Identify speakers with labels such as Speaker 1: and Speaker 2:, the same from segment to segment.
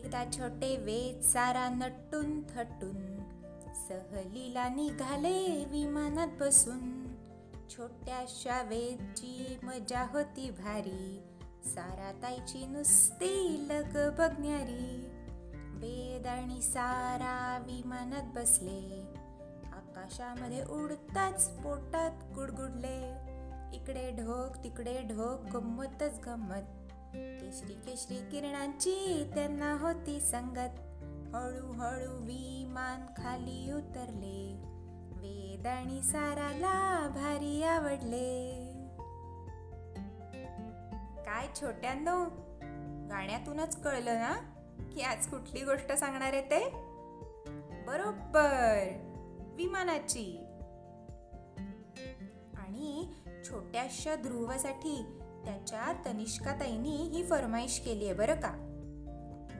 Speaker 1: एकदा छोटे वेद सारा नटून थटून सहलीला निघाले विमानात बसून. छोट्याशा वेदची मजा होती भारी सारा ताईची नुसती लग बघणारी. वेद आणि सारा विमानात बसले आकाशामध्ये उडताच पोटात गुडगुडले. इकडे ढोक तिकडे ढोक गंमतच गंमत. केशरी केशरी किरणांची त्यांना होती संगत. हळूहळू विमान खाली उतरले. वेद आणि साराला भारी आवडले. काय छोट्यांनो गाण्यातूनच कळलं ना की आज कुठली गोष्ट सांगणार आहे ते? बरोबर विमानाची. आणि छोट्याशा ध्रुवासाठी त्याच्या तनिष्काताईंनी ही फरमाईश केली आहे बरं का?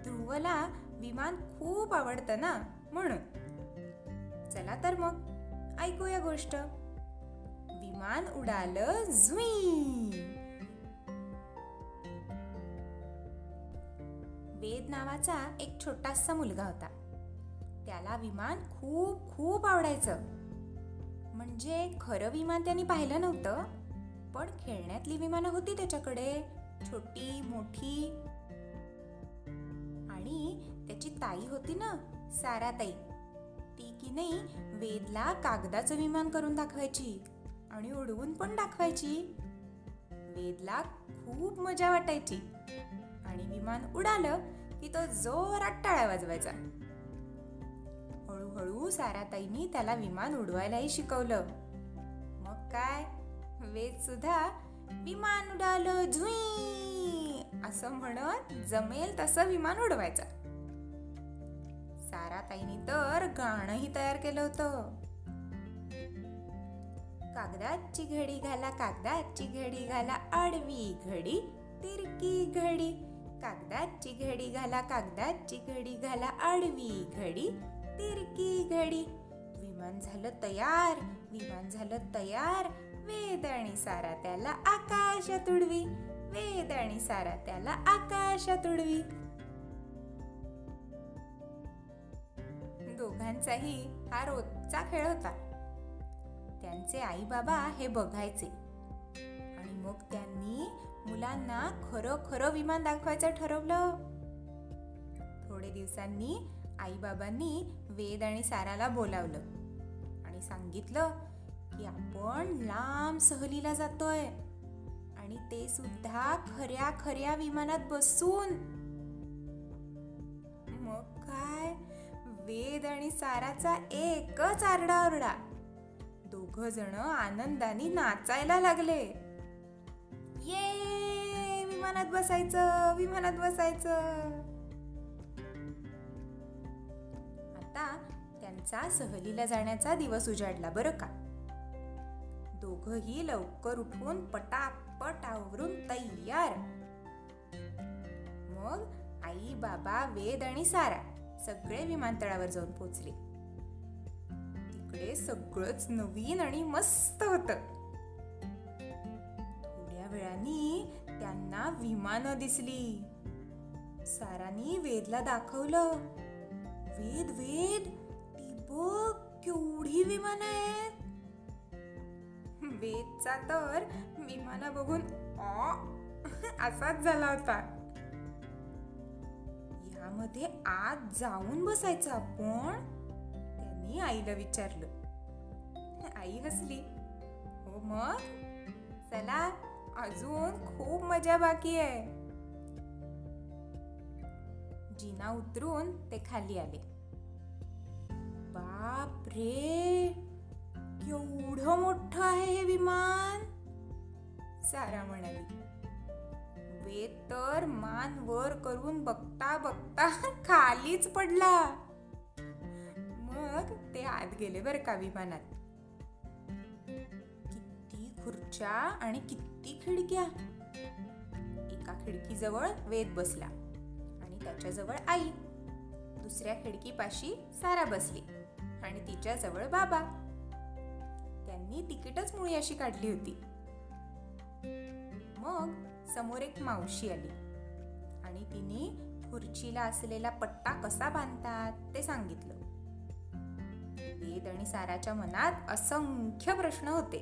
Speaker 1: ध्रुवला विमान खूप आवडतं ना म्हणून. चला तर मग ऐकूया गोष्ट. विमान उडालं झुई वेद नावाचा एक छोटासा मुलगा होता. त्याला विमान खूप खूप आवडायचं. म्हणजे खरं विमान त्यांनी पाहिलं नव्हतं. पण खेळण्यातली विमानं होती त्याच्याकडे. छोटी मोठी. आणि त्याची ताई होती ना सारा ताई ती की नाही वेदला कागदाचं विमान करून दाखवायची आणि उडवून पण दाखवायची. वेदला खूप मजा वाटायची. आणि विमान उडालं की तो जोरात टाळ्या वाजवायचा. हळूहळू साराताईनी त्याला विमान उडवायलाही शिकवलं. मग काय? वेद सुद्धा विमान उडालं झुई! असं म्हणत जमेल तसं विमान उडवायचं. सारा ताईनी तर गाणंही तयार केलं होतं. कागदाची घडी घाला कागदाची घडी घाला आडवी घडी तिरकी घडी. कागदाची घडी घाला कागदाची घडी घाला आडवी घडी तिरकी घडी. विमान झालं तयार विमान झालं तयार वेद आणि सारा त्याला आकाशात उडवी वेद आणि सारा त्याला आकाशात उडवी दोघांचाही हा रोजचा खेळ होता. त्यांचे आई बाबा हे बघायचे. आणि मग त्यांनी मुलांना खरं खरं विमान दाखवायचं ठरवलं. थोडे दिवसांनी आई बाबांनी वेद आणि साराला बोलावलं. आणि सांगितलं की आपण लांब सहलीला जातोय. आणि ते सुद्धा खऱ्या खऱ्या विमानात बसून. मग काय? वेद आणि साराचा एकच आरडाओरडा. दोघ जण आनंदाने नाचायला लागले. ये विमानात बसायचं विमानात बसायचं. आता त्यांचा सहलीला जाण्याचा दिवस उजाडला बरं का? दोघही लवकर उठून पटापट आवरून तयार. मग आई बाबा वेद आणि सारा सगळे विमानतळावर जाऊन पोचले. तिकडे सगळंच नवीन आणि मस्त होत. थोड्या वेळानी त्यांना विमानं दिसली. सारानी वेदला दाखवलं. वेद वेद ती बघ केवढी विमान आहेत. वेदचा तर विमाना बघून ऑ असाच झाला होता. यामध्ये आत जाऊन बसायचं आपण त्यांनी आईला विचारलं. आई हसली. हो मग? चला अजून खूप मजा बाकी आहे. जिना उतरून ते खाली आले. बाप रे एवढं मोठं आहे हे विमान? सारा म्हणाली. वेद तर मान वर करून बघता बघता खालीच पडला. मग ते आत गेले बर का विमानात. किती खुर्च्या आणि किती खिडक्या. एका खिडकीजवळ वेद बसला आणि त्याच्याजवळ आई. दुसऱ्या खिडकीपाशी सारा बसली आणि तिच्याजवळ बाबा. त्यांनी तिकीटच मुळी अशी काढली होती. मग समोर एक मावशी आली. आणि तिने खुर्चीला असलेला पट्टा कसा बांधतात ते सांगितलं. वेद आणि साराच्या मनात असंख्य प्रश्न होते.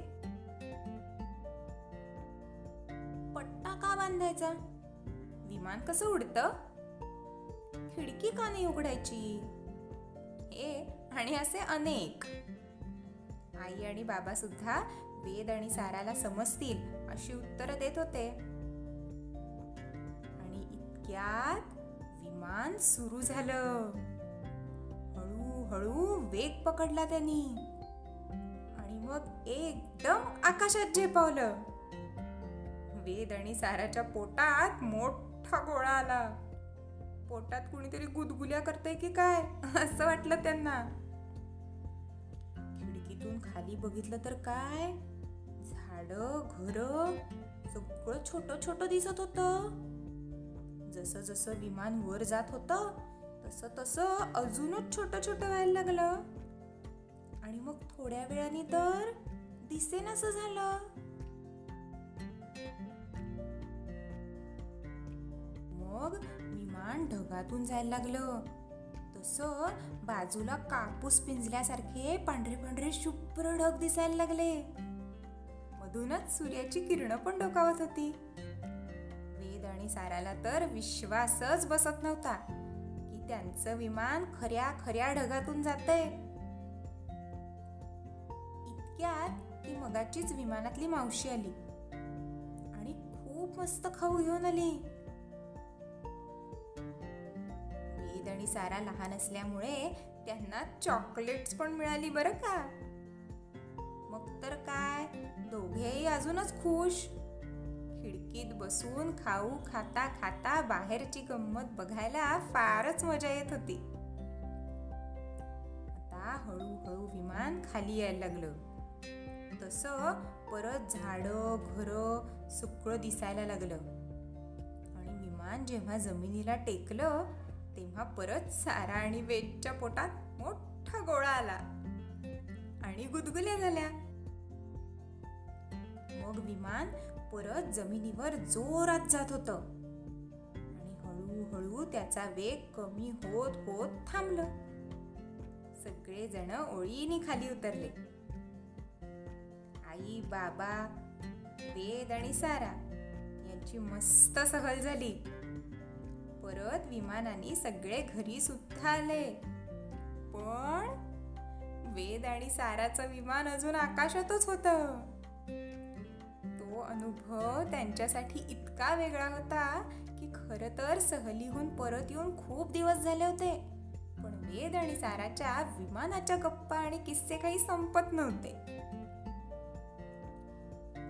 Speaker 1: पट्टा का बांधायचा? विमान कसं उडतं? खिडकी का नाही उघडायची? हे आणि असे अनेक. आई आणि बाबा सुद्धा वेद आणि साराला समजतील अशी उत्तरं देत होते. आणि इतक्यात विमान सुरू झालं. हळूहळू वेग पकडला त्यांनी. आणि मग एकदम आकाशात झेपावलं. वेद आणि साराच्या पोटात मोठा गोळा आला. पोटात कुणीतरी गुदगुल्या करतय की काय? असं वाटलं त्यांना. खिडकीतून खाली बघितलं तर काय? झाड घर सगळं छोट छोट दिसत होत. जसं जसं विमान वर जात होत तसं तसं अजूनच छोट छोट व्हायला लागलं. आणि मग थोड्या वेळाने तर दिसेनासं झालं. मग विमान ढगातून जायला लागलं. तसं बाजूला कापूस पिंजल्यासारखे पांढरे पांढरे शुभ्र ढग दिसायला लागले. मधूनच सूर्याची किरण पण डोकावत होती. वेद आणि साराला तर विश्वासच बसत नव्हता की त्यांचं विमान खऱ्या खऱ्या ढगातून जातंय. इतक्यात ती मगाचीच विमानातली मावशी आली आणि खूप मस्त खाऊ घेऊन आली. सारा लहान असल्यामुळे त्यांना चॉकलेट्स पण मिळाली बरं का. मग तर काय दोघेही अजूनच खुश. खिडकीत बसून खाऊ खाता खाता बाहेरची गंमत बघायला फारच मजा येत होती. आता हळूहळू विमान खाली यायला लागलं. तसं परत झाडं घर सुकळं दिसायला लागलं. आणि विमान जेव्हा जमिनीला टेकलं तेव्हा परत सारा आणि वेदच्या पोटात मोठा गोळा आला. आणि गुदगुल्या झाल्या. मग विमान परत जमिनीवर जोरात जात होत. आणि हळूहळू त्याचा वेग कमी होत होत थांबलं. सगळे जण ओळीने खाली उतरले. आई बाबा वेद आणि सारा यांची मस्त सहल झाली. परत विमानाने सगळे घरी सुद्धा आले पण वेद आणि साराचं विमान अजून आकाशातच होत. तो अनुभव त्यांच्यासाठी इतका वेगळा होता की खर तर सहलीहून परत येऊन खूप दिवस झाले होते. पण वेद आणि साराच्या विमानाच्या गप्पा आणि किस्से काही संपत नव्हते.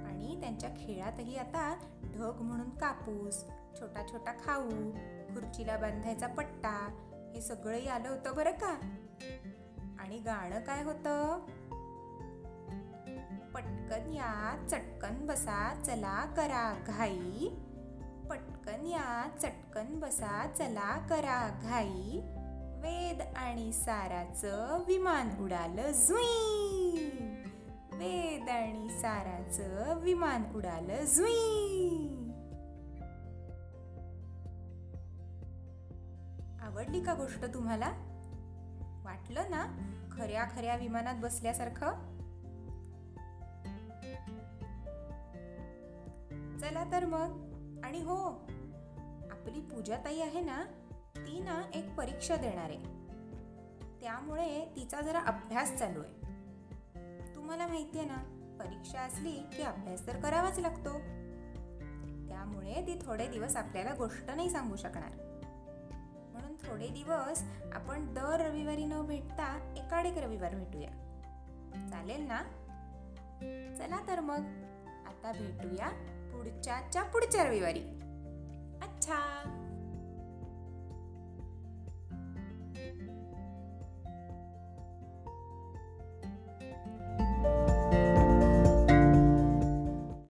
Speaker 1: आणि त्यांच्या खेळातही आता ढग म्हणून कापूस छोटा छोटा खाऊ खुर्चीला बांधायचा पट्टा हे सगळंही आलं होतं बरं का? आणि गाणं काय होतं? पटकन या चटकन बसा चला करा घाई. पटकन या चटकन बसा चला करा घाई. वेद आणि साराचं विमान उडालं जुई वेद आणि साराचं विमान उडालं जुई आवडली का गोष्ट तुम्हाला? वाटलं ना? खऱ्या खऱ्या विमानात बसल्यासारखं? चला तर मग. आणि हो आपली पूजाताई आहे ना ती ना एक परीक्षा देणार. आहे त्यामुळे तिचा जरा अभ्यास चालू आहे. तुम्हाला माहिती आहे ना परीक्षा असली की अभ्यास तर करावाच लागतो. त्यामुळे ती थोडे दिवस आपल्याला गोष्ट नाही सांगू शकणार. थोडे दिवस आपण दर रविवारी न भेटता एकाडेक रविवार भेटूया. चालेल ना? चला तर मग. आता भेटूया पुढच्याच्या पुढच्या रविवारी. अच्छा!